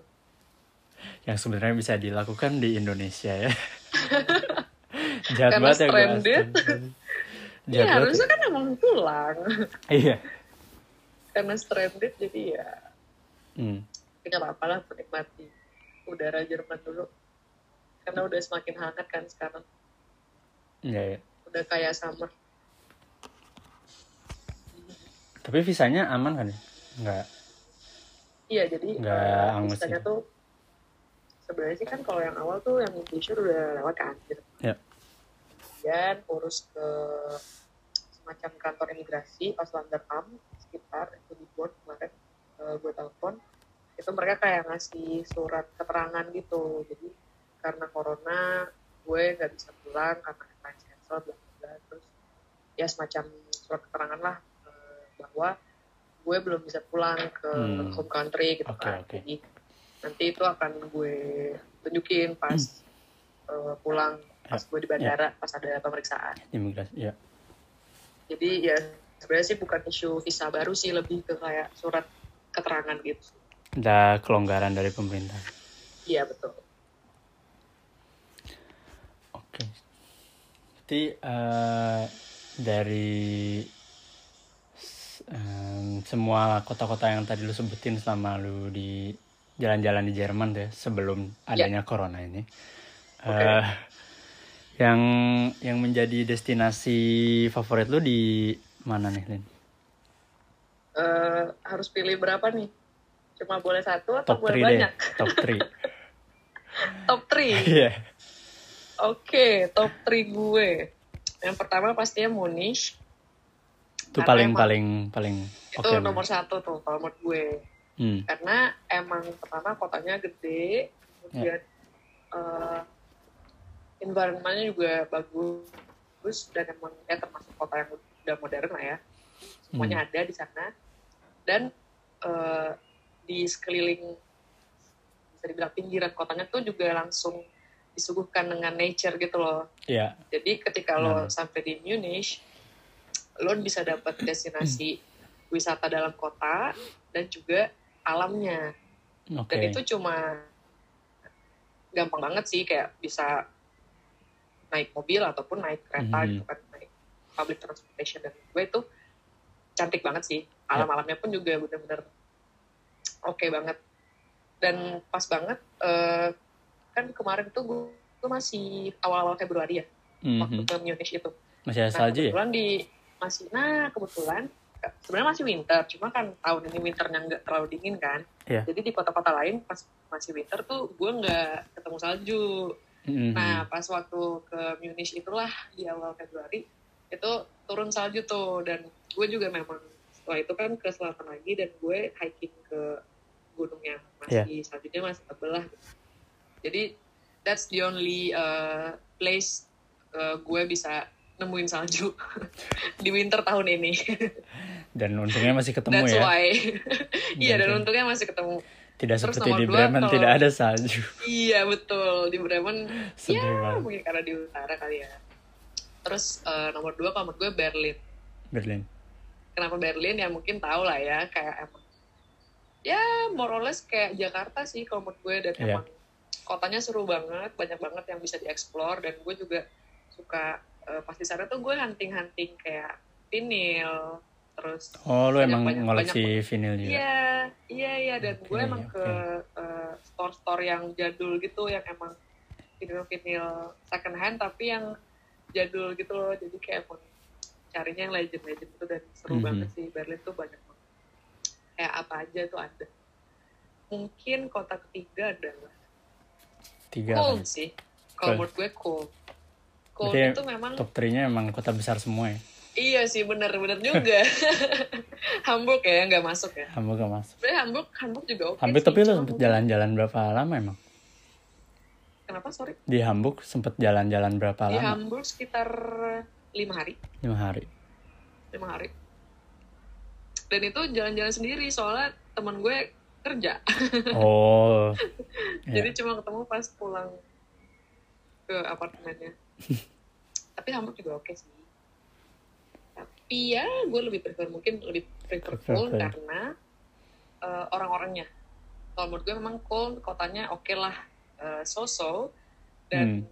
yang sebenarnya bisa dilakukan di Indonesia ya jahat Karena banget ya stranded. astaga. Iya, harusnya kan emang pulang. iya Karena stranded, jadi ya hmm. nggak apa-apa lah menikmati udara Jerman dulu. Karena udah semakin hangat kan sekarang. Iya, iya. Udah kayak summer. Tapi visanya aman kan ya nggak Iya, jadi Nggak eh, angus misalnya ya? tuh sebenarnya sih kan kalau yang awal tuh yang Indonesia udah lewat kan. Gitu. Ya. Kemudian urus ke semacam kantor imigrasi pas Landam sekitar itu di Bonn kemarin eh, gue telepon itu mereka kayak ngasih surat keterangan gitu jadi karena corona gue nggak bisa pulang karena airline cancel bla terus ya semacam surat keterangan lah eh, bahwa gue belum bisa pulang ke Hmm. home country gitu Oke, kan oke. jadi nanti itu akan gue tunjukin pas eh, pulang pas gue di bandara pas ada pemeriksaan imigrasi ya jadi ya sebenarnya sih bukan isu visa baru sih lebih ke kayak surat keterangan gitu Ada kelonggaran dari pemerintah. iya betul Oke. Jadi eh, dari em, semua kota-kota yang tadi lu sebutin selama lu di jalan-jalan di Jerman tuh ya, sebelum adanya corona ini. eh, yang yang menjadi destinasi favorit lu di mana nih, Lin? Eh, harus pilih berapa nih cuma boleh satu atau Top boleh 3 deh. banyak Top 3. top 3 Iya. Oke, top 3 gue. Yang pertama pastinya Munich. Itu Karena paling emang paling paling Itu oke. nomor satu tuh kalau menurut gue. Hmm. Karena emang pertama kotanya gede, kemudian eh, environment-nya juga bagus dan emang ya termasuk kota yang udah modern lah ya. Semuanya ada di sana. Dan eh, di sekeliling bisa dibilang pinggiran kotanya tuh juga langsung disuguhkan dengan nature gitu loh. Iya. Jadi ketika lo Hmm. sampai di Munich, lo bisa dapat destinasi wisata dalam kota dan juga alamnya. Oke. Dan itu cuma gampang banget sih kayak bisa naik mobil ataupun naik kereta Mhm. gitu kan, naik public transportation dan gue itu cantik banget sih. Alam-alamnya pun juga bener-bener oke banget. Dan pas banget eh, kan kemarin tuh gue, gue masih awal-awal Februari ya waktu Mhm. ke Munich itu. Masih ada Nah, salju ya? kebetulan di masih nah kebetulan sebenarnya masih winter, cuma kan tahun ini winternya nggak terlalu dingin kan. Iya. Jadi di kota-kota lain pas masih winter tuh gue nggak ketemu salju. Mhm. Nah pas waktu ke Munich itulah di awal Februari itu turun salju tuh dan gue juga memang setelah itu kan ke selatan lagi dan gue hiking ke gunung yang masih saljunya masih tebel lah. Jadi that's the only uh, place uh, gue bisa nemuin salju di winter tahun ini. Dan untungnya masih ketemu That's ya. why. Iya dan Dan- untungnya masih ketemu. Tidak Terus seperti di dua, Bremen kalau- tidak ada salju. Iya betul di Bremen. Sedih ya mungkin karena di utara kali ya. Terus uh, nomor dua kalau menurut gue Berlin. Berlin. Kenapa Berlin ya mungkin tahu lah ya kayak emang ya more or less kayak Jakarta sih kalau menurut gue dan Iya. emang kotanya seru banget banyak banget yang bisa dieksplor dan gue juga suka uh, pas di sana tuh gue hunting-hunting kayak vinil terus Oh, lu Banyak, emang banyak, ngoleksi vinil juga. Iya, iya, iya. Dan gue Oke, emang oke. ke eh, store-store yang jadul gitu, yang emang vinil-vinil second hand, tapi yang jadul gitu loh. Jadi kayak emang carinya yang legend-legend itu dan seru Mhm. banget sih. Berlin tuh banyak banget. Kayak apa aja tuh ada. Mungkin kota ketiga adalah Tiga. Kan? sih. Kalau menurut gue Cologne. Cologne Berarti itu memang Top 3-nya emang kota besar semua ya. iya sih bener-bener juga. Hamburg ya nggak masuk ya. Hamburg gak masuk. Sebenarnya Hamburg Hamburg juga oke Hamburg sih, tapi cuma sempet jalan-jalan berapa lama emang? Kenapa sorry? Di Hamburg sempet jalan-jalan berapa Di lama? Hamburg sekitar lima hari, Lima hari. lima hari. Dan itu jalan-jalan sendiri soalnya teman gue kerja, Oh. Jadi cuma ketemu pas pulang ke apartemennya. Tapi Hamburg juga oke sih. Tapi ya gue lebih prefer mungkin lebih prefer Cologne Cologne. karena eh, orang-orangnya. Kalau menurut gue memang Cologne kotanya oke lah, eh, so-so dan Hmm.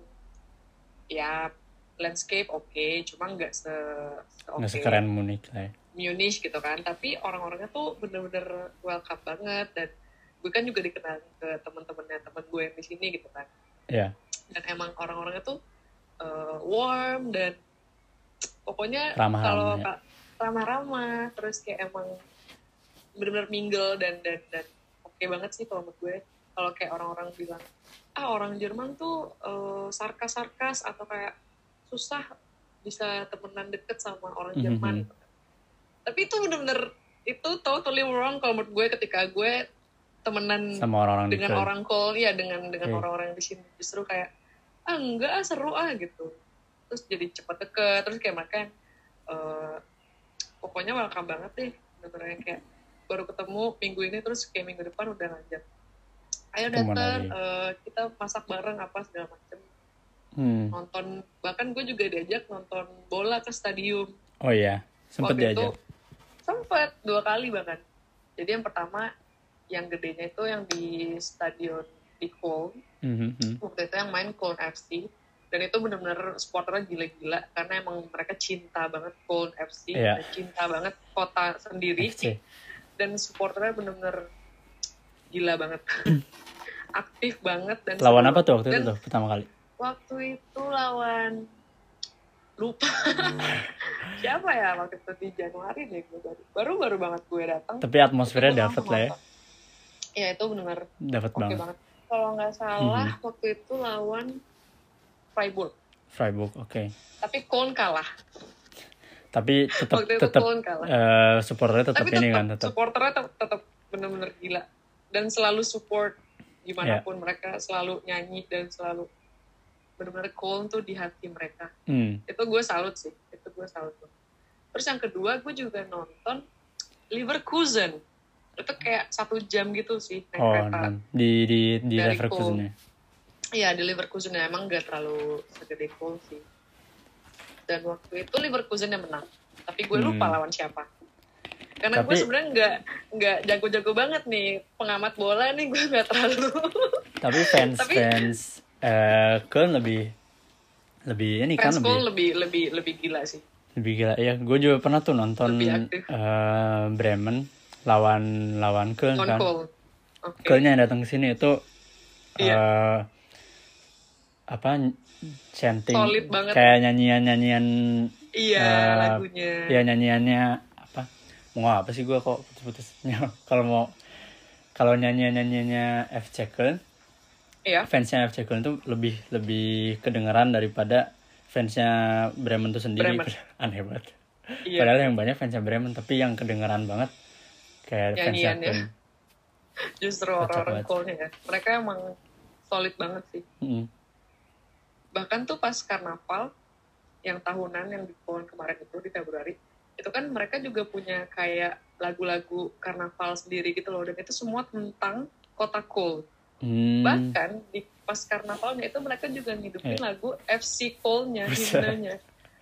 ya landscape oke, cuma nggak se, se Nggak sekeren Munich lah ya. Munich gitu kan. Tapi orang-orangnya tuh bener-bener welcome banget dan gue kan juga dikenal ke teman-temannya teman gue yang di sini gitu kan. Iya. Dan emang orang-orangnya tuh eh, warm dan pokoknya kalau ya. ramah-ramah terus kayak emang bener-bener mingle dan dan dan oke banget sih kalau menurut gue. Kalau kayak orang-orang bilang ah orang Jerman tuh eh, sarkas-sarkas atau kayak susah bisa temenan deket sama orang Mhm. Jerman. tapi itu bener-bener itu totally wrong kalau menurut gue ketika gue temenan Sama orang-orang di dengan orang call ya dengan dengan orang-orang di sini. Justru kayak ah enggak ah seru ah gitu terus jadi cepat deket terus kayak mereka yang eh, pokoknya welcome banget deh bener-bener kayak baru ketemu minggu ini terus kayak minggu depan udah ngajak ayo datang lagi. eh, kita masak bareng apa segala macem Hmm. nonton bahkan gue juga diajak nonton bola ke stadium Oh iya, sempet Waktu itu diajak. sempet dua kali bahkan. Jadi yang pertama yang gedenya itu yang di stadion di Cologne. Mhm, mhm. Waktu itu yang main Cologne FC. Dan itu bener-bener supporternya gila-gila karena emang mereka cinta banget Cologne FC, Iya. dan cinta banget kota sendiri FC. dan supporternya bener-bener gila banget. Aktif banget dan Lawan seru. apa tuh waktu itu Dan tuh pertama kali? Waktu itu lawan lupa siapa ya waktu itu di Januari deh gue baru baru baru banget gue datang Tapi atmosfernya dapet lah ya, nonton. ya itu benar dapet oke banget. banget kalau nggak salah Mhm. waktu itu lawan Freiburg Freiburg, oke. tapi Köln kalah Tapi tetap tetap eh supporternya tetap ini kan, tetap. supporternya tetap, tetap bener-bener gila dan selalu support Ya. di mana pun mereka selalu nyanyi dan selalu bener-bener Köln tuh di hati mereka Hmm. itu gue salut sih itu gue salut terus yang kedua gue juga nonton Leverkusen itu kayak satu jam gitu sih naik Oh, kereta. di di di Dari Leverkusen ya. Iya di Leverkusen ya, emang gak terlalu segede Cole sih. Dan waktu itu Leverkusen yang menang. Tapi gue lupa Hmm. lawan siapa. Karena gue Tapi- sebenarnya nggak nggak jago-jago banget nih. Pengamat bola nih gue nggak terlalu. Tapi fans Tapi- fans eh Köln lebih lebih ini kan fans lebih Cole lebih lebih lebih gila sih. lebih gila. Ya. Gue juga pernah tuh nonton Lebih eh, Bremen lawan lawan Köln kan. Oke. Kölnnya yang datang ke sini itu Iya. eh, apa chanting Solid banget. kayak nyanyian-nyanyian iya Eh, lagunya. ya nyanyiannya apa? Mau apa sih gue kok putus-putus? Kalau mau kalau nyanyian nyanyiannya FC Köln iya. fansnya FC Köln tuh lebih lebih kedengeran daripada fansnya Bremen tuh sendiri. Bremen. aneh banget. Iya. Padahal yang banyak fansnya Bremen tapi yang kedengeran banget kayak Nyanyiannya. Justru orang-orang. Cole-nya ya mereka emang solid banget sih Mm. bahkan tuh pas karnaval yang tahunan yang di Cologne kemarin itu di Februari itu kan mereka juga punya kayak lagu-lagu karnaval sendiri gitu loh dan itu semua tentang kota Cologne Hmm. bahkan di pas karnavalnya itu mereka juga ngidupin Iya. lagu FC Bisa. himnenya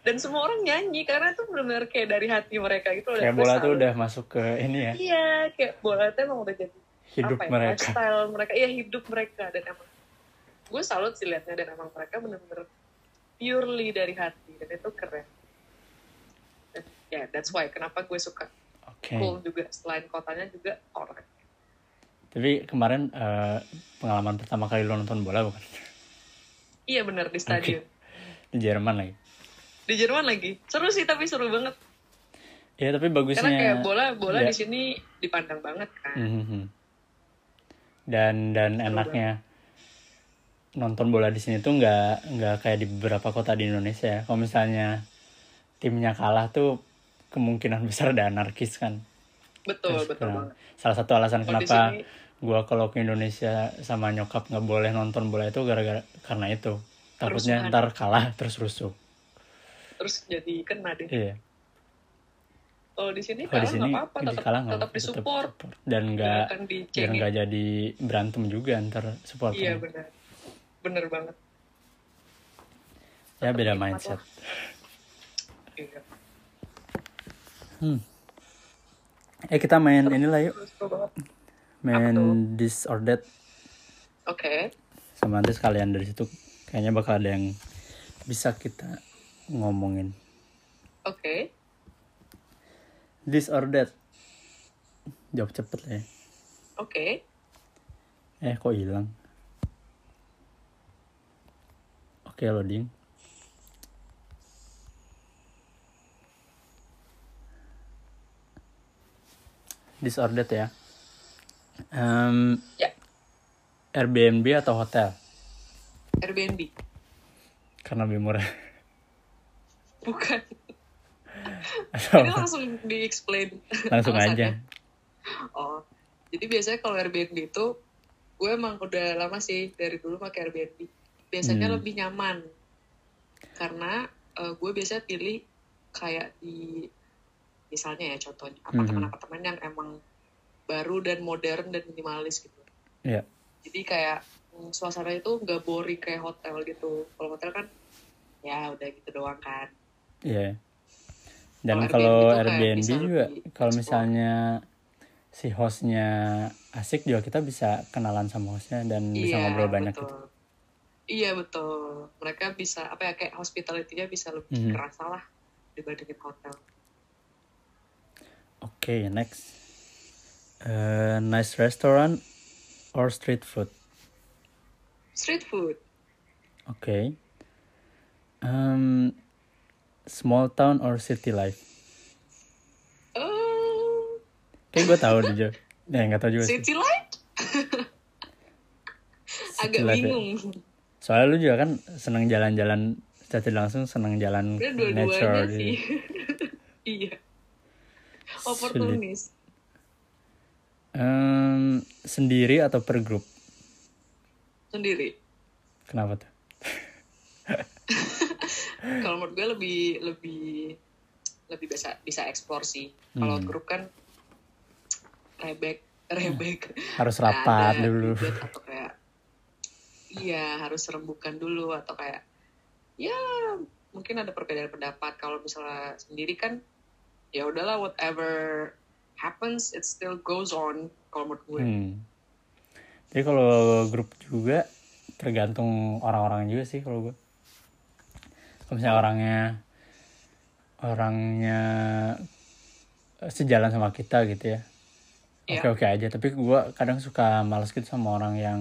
dan semua orang nyanyi karena itu benar-benar kayak dari hati mereka gitu kayak bola tuh udah masuk ke ini ya? Iya kayak bola tuh emang udah jadi hidup apa ya, mereka. lifestyle mereka. Iya hidup mereka. Dan emang gue salut sih liatnya dan emang mereka bener-bener purely dari hati dan itu keren. Dan ya that's why kenapa gue suka oke. cool juga selain kotanya juga orang. Tapi kemarin eh, pengalaman pertama kali lo nonton bola bukan? Iya bener di stadion. Di Jerman lagi di Jerman lagi seru sih tapi seru banget ya tapi karena bagusnya kayak bola bola ya. di sini dipandang banget kan Mhm. dan dan Seru enaknya nonton bola di sini tuh nggak nggak kayak di beberapa kota di Indonesia ya. Kalau misalnya timnya kalah tuh kemungkinan besar ada anarkis kan. betul Terus betul banget Salah satu alasan di kenapa sini gua kalau ke Indonesia sama nyokap nggak boleh nonton bola itu gara-gara karena itu. Takutnya ntar kalah terus rusuh. Terus jadi kena deh. Iya. kalau di sini Kalau kalah di sini nggak apa-apa di tetap kalah tetap disupport. support. dan nggak dicengin nggak jadi berantem juga antar supporter. iya benar. Bener banget. Ya beda mindset. iya. Hmm. Eh kita main inilah yuk, seru banget main this or that. Oke. Sama nanti sekalian dari situ. Kayaknya bakal ada yang bisa kita ngomongin oke this or that. Jawab cepet lah ya. oke Eh kok hilang? Oke loading. This or that ya. Em, ya Airbnb atau hotel? Airbnb Karena lebih murah. Bukan. Ini langsung di explain langsung aja. oh jadi biasanya kalau Airbnb itu gue emang udah lama sih dari dulu pakai Airbnb. Biasanya Hmm. lebih nyaman. Karena eh, gue biasanya pilih kayak di misalnya ya contohnya Mhm. apartemen-apartemen yang emang baru dan modern dan minimalis gitu. Iya. jadi kayak mm, suasana itu nggak boring kayak hotel gitu. Kalau hotel kan ya udah gitu doang kan Iya. Dan Kalau Airbnb Airbnb juga, kalau misalnya si hostnya asik juga kita bisa kenalan sama hostnya dan bisa Iya, ngobrol banyak betul. gitu. Iya betul. Mereka bisa apa ya kayak hospitality-nya bisa lebih Mhm. kerasa lah dibandingin hotel. Oke, next. Eh, nice restaurant or street food? Street food. Oke. Um, small town or city life? Oh, Kayak gue tahu deh, Jo. Ya, nggak tahu juga sih. city light? City Agak life ya. bingung. Soalnya lu juga kan seneng jalan-jalan secara tidak langsung seneng jalan Udah nature dua-duanya sih. iya. Opportunis. Em, sendiri atau per grup? Sendiri. Kenapa tuh? Kalau menurut gue lebih lebih lebih bisa bisa eksplor sih. Kalau Hmm. grup kan rebek rebek. Harus rapat ada dulu. atau kayak iya harus rembukan dulu atau kayak ya mungkin ada perbedaan pendapat kalau misalnya sendiri kan ya udahlah whatever happens it still goes on kalau menurut gue Hmm. Jadi kalau grup juga tergantung orang-orang juga sih kalau gue. Kalau misalnya orangnya orangnya sejalan sama kita gitu ya. Oke oke aja. Tapi gue kadang suka males gitu sama orang yang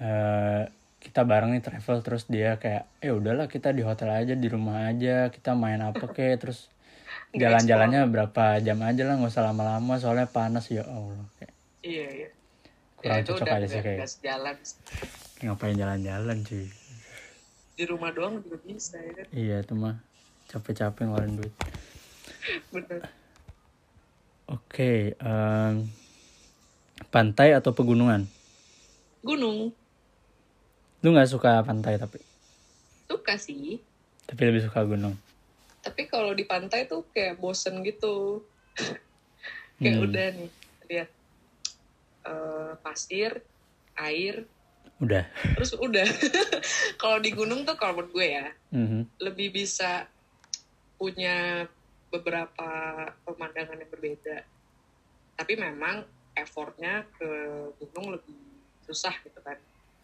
eh kita bareng nih travel terus dia kayak eh udahlah kita di hotel aja di rumah aja kita main apa kek terus jalan-jalannya berapa jam aja lah nggak usah lama-lama soalnya panas ya Allah. Kayak iya iya. kurang ya, cocok udah aja sih kayak. sejalan. Ngapain jalan-jalan cuy di rumah doang juga bisa ya kan? Iya itu mah capek-capek ngeluarin duit. Bener. Oke em, pantai atau pegunungan? Gunung. Lu nggak suka pantai tapi? Suka sih. Tapi lebih suka gunung. Tapi kalau di pantai tuh kayak bosen gitu. Kayak Hmm. udah nih lihat eh, pasir air udah. Terus udah. Kalau di gunung tuh kalau menurut gue ya Mhm. lebih bisa punya beberapa pemandangan yang berbeda. Tapi memang effortnya ke gunung lebih susah gitu kan.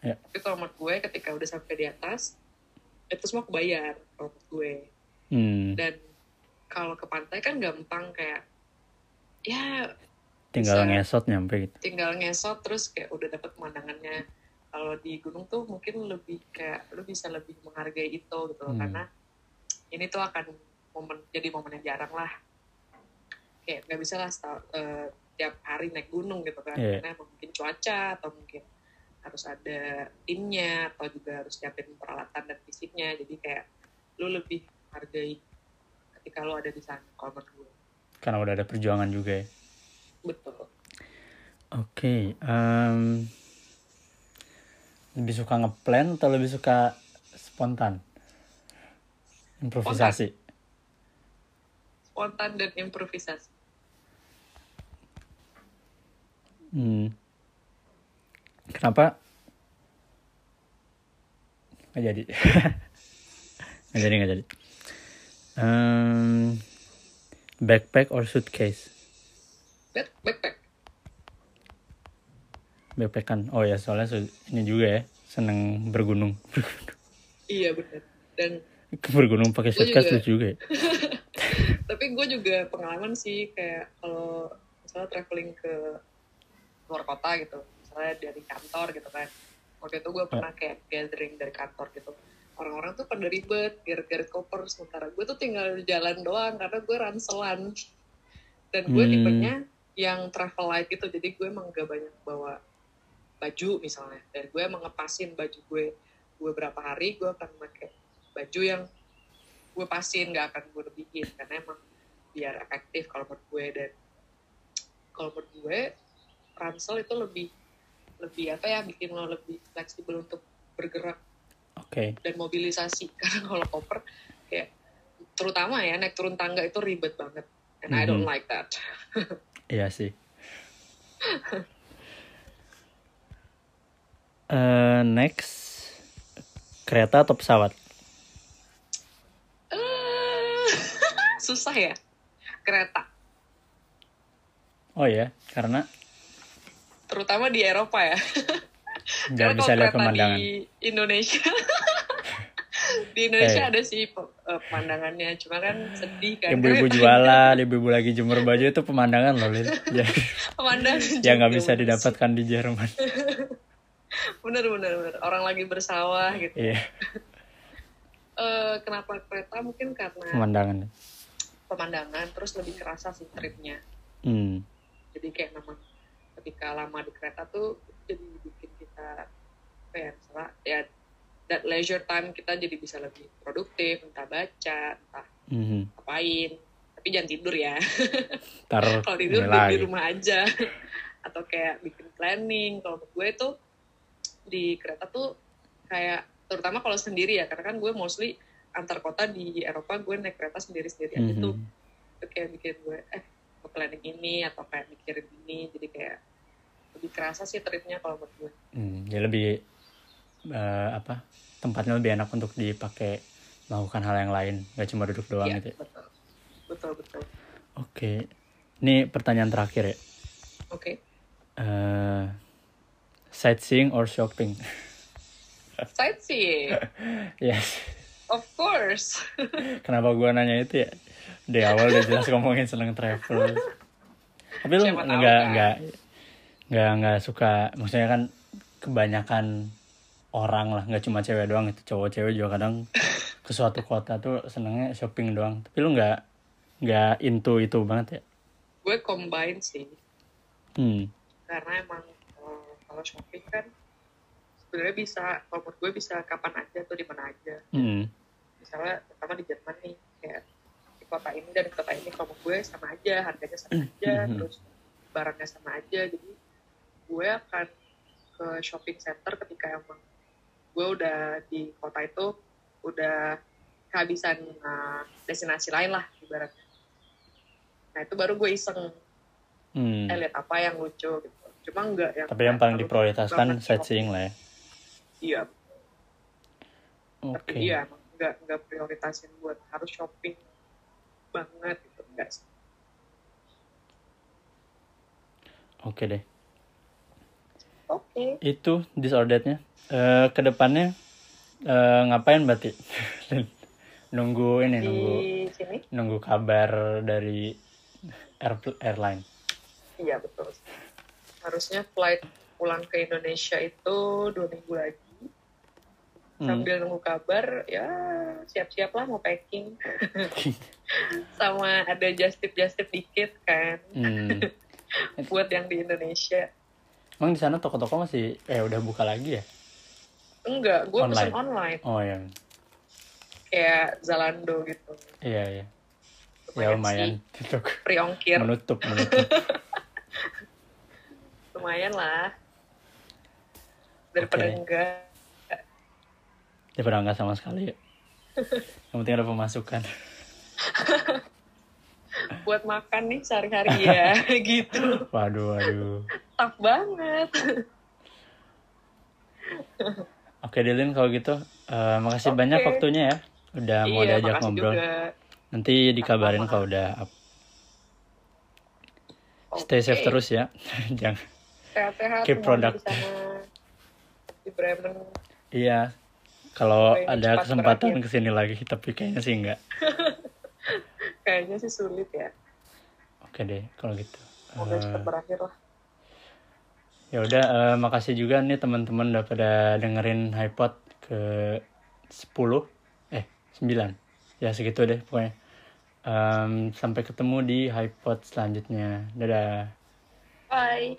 Ya. tapi kalau menurut gue ketika udah sampai di atas itu semua kebayar kalau menurut gue. Hmm, dan kalau ke pantai kan gampang kayak ya tinggal bisa. ngesot nyampe gitu. tinggal ngesot terus kayak udah dapat pemandangannya kalau di gunung tuh mungkin lebih kayak lu bisa lebih menghargai itu gitu Hmm. karena ini tuh akan momen jadi momen yang jarang lah. Kayak nggak bisa lah sta- eh, tiap hari naik gunung gitu kan. Iya. karena mungkin cuaca atau mungkin harus ada timnya atau juga harus siapin peralatan dan fisiknya. Jadi kayak lu lebih hargai ketika lu ada di sana kalau menurut gue karena udah ada perjuangan juga ya. Betul. Oke em, lebih suka ngeplan atau lebih suka spontan improvisasi spontan dan improvisasi Hmm. Kenapa? Nggak jadi. nggak jadi, nggak jadi. Em, backpack or suitcase? Back, backpack Backpack kan. Oh ya, soalnya ini juga ya, seneng bergunung. Iya benar. Dan bergunung pakai suitcase juga. juga ya. tapi gue juga pengalaman sih kayak kalau misalnya traveling ke luar kota gitu, misalnya dari kantor gitu kan. Waktu itu gue pernah kayak gathering dari kantor gitu. Orang-orang tuh pada ribet, geret-geret koper, sementara gue tuh tinggal jalan doang karena gue ranselan. Dan gue Hmm. tipenya yang travel light gitu, jadi gue emang gak banyak bawa baju misalnya. Dan gue emang ngepasin baju gue, gue berapa hari gue akan pakai baju yang gue pasin gak akan gue lebihin karena emang biar efektif kalau menurut gue dan kalau menurut gue ransel itu lebih lebih apa ya bikin lo lebih fleksibel untuk bergerak Oke. dan mobilisasi karena kalau koper kayak terutama ya naik turun tangga itu ribet banget and I don't Mhm. like that Iya sih. Eh, next, kereta atau pesawat? Eh, susah ya kereta Oh ya, karena terutama di Eropa ya Karena bisa kalau lihat kereta pemandangan. di Indonesia di Indonesia Eh. ada sih eh, pemandangannya cuma kan sedih kan Ibu-ibu jualan, ibu-ibu lagi jemur baju itu pemandangan loh, Lin. Ya, pemandangan yang nggak bisa didapatkan di Jerman. Bener bener bener. Orang lagi bersawah gitu. Iya, Eh, kenapa kereta? Mungkin karena pemandangan. pemandangan terus lebih kerasa sih tripnya. Hmm. jadi kayak memang ketika lama di kereta tuh jadi bikin kita apa ya misalnya ya that leisure time kita jadi bisa lebih produktif entah baca entah Mhm. ngapain. Tapi jangan tidur ya. Kalau tidur di, rumah aja. Atau kayak bikin planning. Kalau gue itu di kereta tuh kayak terutama kalau sendiri ya karena kan gue mostly antar kota di Eropa gue naik kereta sendiri sendiri aja tuh Mhm. itu kayak bikin gue eh mau planning ini atau kayak mikirin ini jadi kayak lebih kerasa sih tripnya kalau menurut gue Hmm, ya lebih eh, apa tempatnya lebih enak untuk dipakai melakukan hal yang lain, nggak cuma duduk doang Iya, gitu. ya. betul betul betul Oke, ini pertanyaan terakhir ya. oke Eh, sightseeing or shopping? sightseeing yes. of course Kenapa gua nanya itu ya? Di awal udah jelas ngomongin seneng travel. Tapi lu nggak kan. nggak nggak nggak suka, maksudnya kan kebanyakan orang lah, nggak cuma cewek doang itu cowok-cewek juga kadang ke suatu kota tuh senengnya shopping doang. Tapi lu nggak nggak into itu banget ya? gue combine sih Hmm. karena emang kalau shopping kan sebenarnya bisa kalau menurut gue bisa kapan aja tuh di mana aja Hmm. misalnya pertama di Jerman nih kayak di kota ini dan di kota ini kalau menurut gue sama aja harganya sama aja Mhm. terus barangnya sama aja jadi gue akan ke shopping center ketika emang gue udah di kota itu udah kehabisan eh, destinasi lain lah ibaratnya nah itu baru gue iseng Hmm. eh lihat apa yang lucu gitu cuma enggak yang Tapi yang paling diprioritaskan sightseeing lah ya. iya Oke. tapi iya emang enggak enggak prioritasin buat harus shopping banget gitu enggak sih Oke deh. oke Itu disorderednya. Eh ke depannya eh, ngapain berarti? nunggu ini di nunggu sini nunggu kabar dari air, airline. iya betul harusnya flight pulang ke Indonesia itu dua minggu lagi Hmm. sambil nunggu kabar ya siap-siap lah mau packing sama ada just tip just tip dikit kan Hmm. buat yang di Indonesia Emang di sana toko-toko masih eh udah buka lagi ya? enggak gue Online. pesen online Oh ya. kayak Zalando gitu Iya iya. Ya lumayan, lumayan sih untuk free ongkir menutup menutup. Lumayan lah daripada Oke. enggak Daripada nggak sama sekali ya. Yang penting ada pemasukan. buat makan nih sehari-hari ya gitu Waduh waduh. tough banget Oke Dilin kalau gitu, eh, makasih Oke. banyak waktunya ya. Udah mau iya diajak makasih ngobrol. juga Nanti dikabarin kalau udah up. Stay safe terus ya. Jangan. Sehat-sehat Keep semuanya product. di sana di Bremen Iya. Kalau ada kesempatan berakhir. ke sini lagi, tapi kayaknya sih enggak. kayaknya sih sulit ya Oke deh, kalau gitu. semoga Eh, cepat berakhir lah ya udah, eh, makasih juga nih teman-teman udah pada dengerin iPod ke 10 eh 9 ya segitu deh pokoknya. Em, sampai ketemu di iPod selanjutnya. Dadah. bye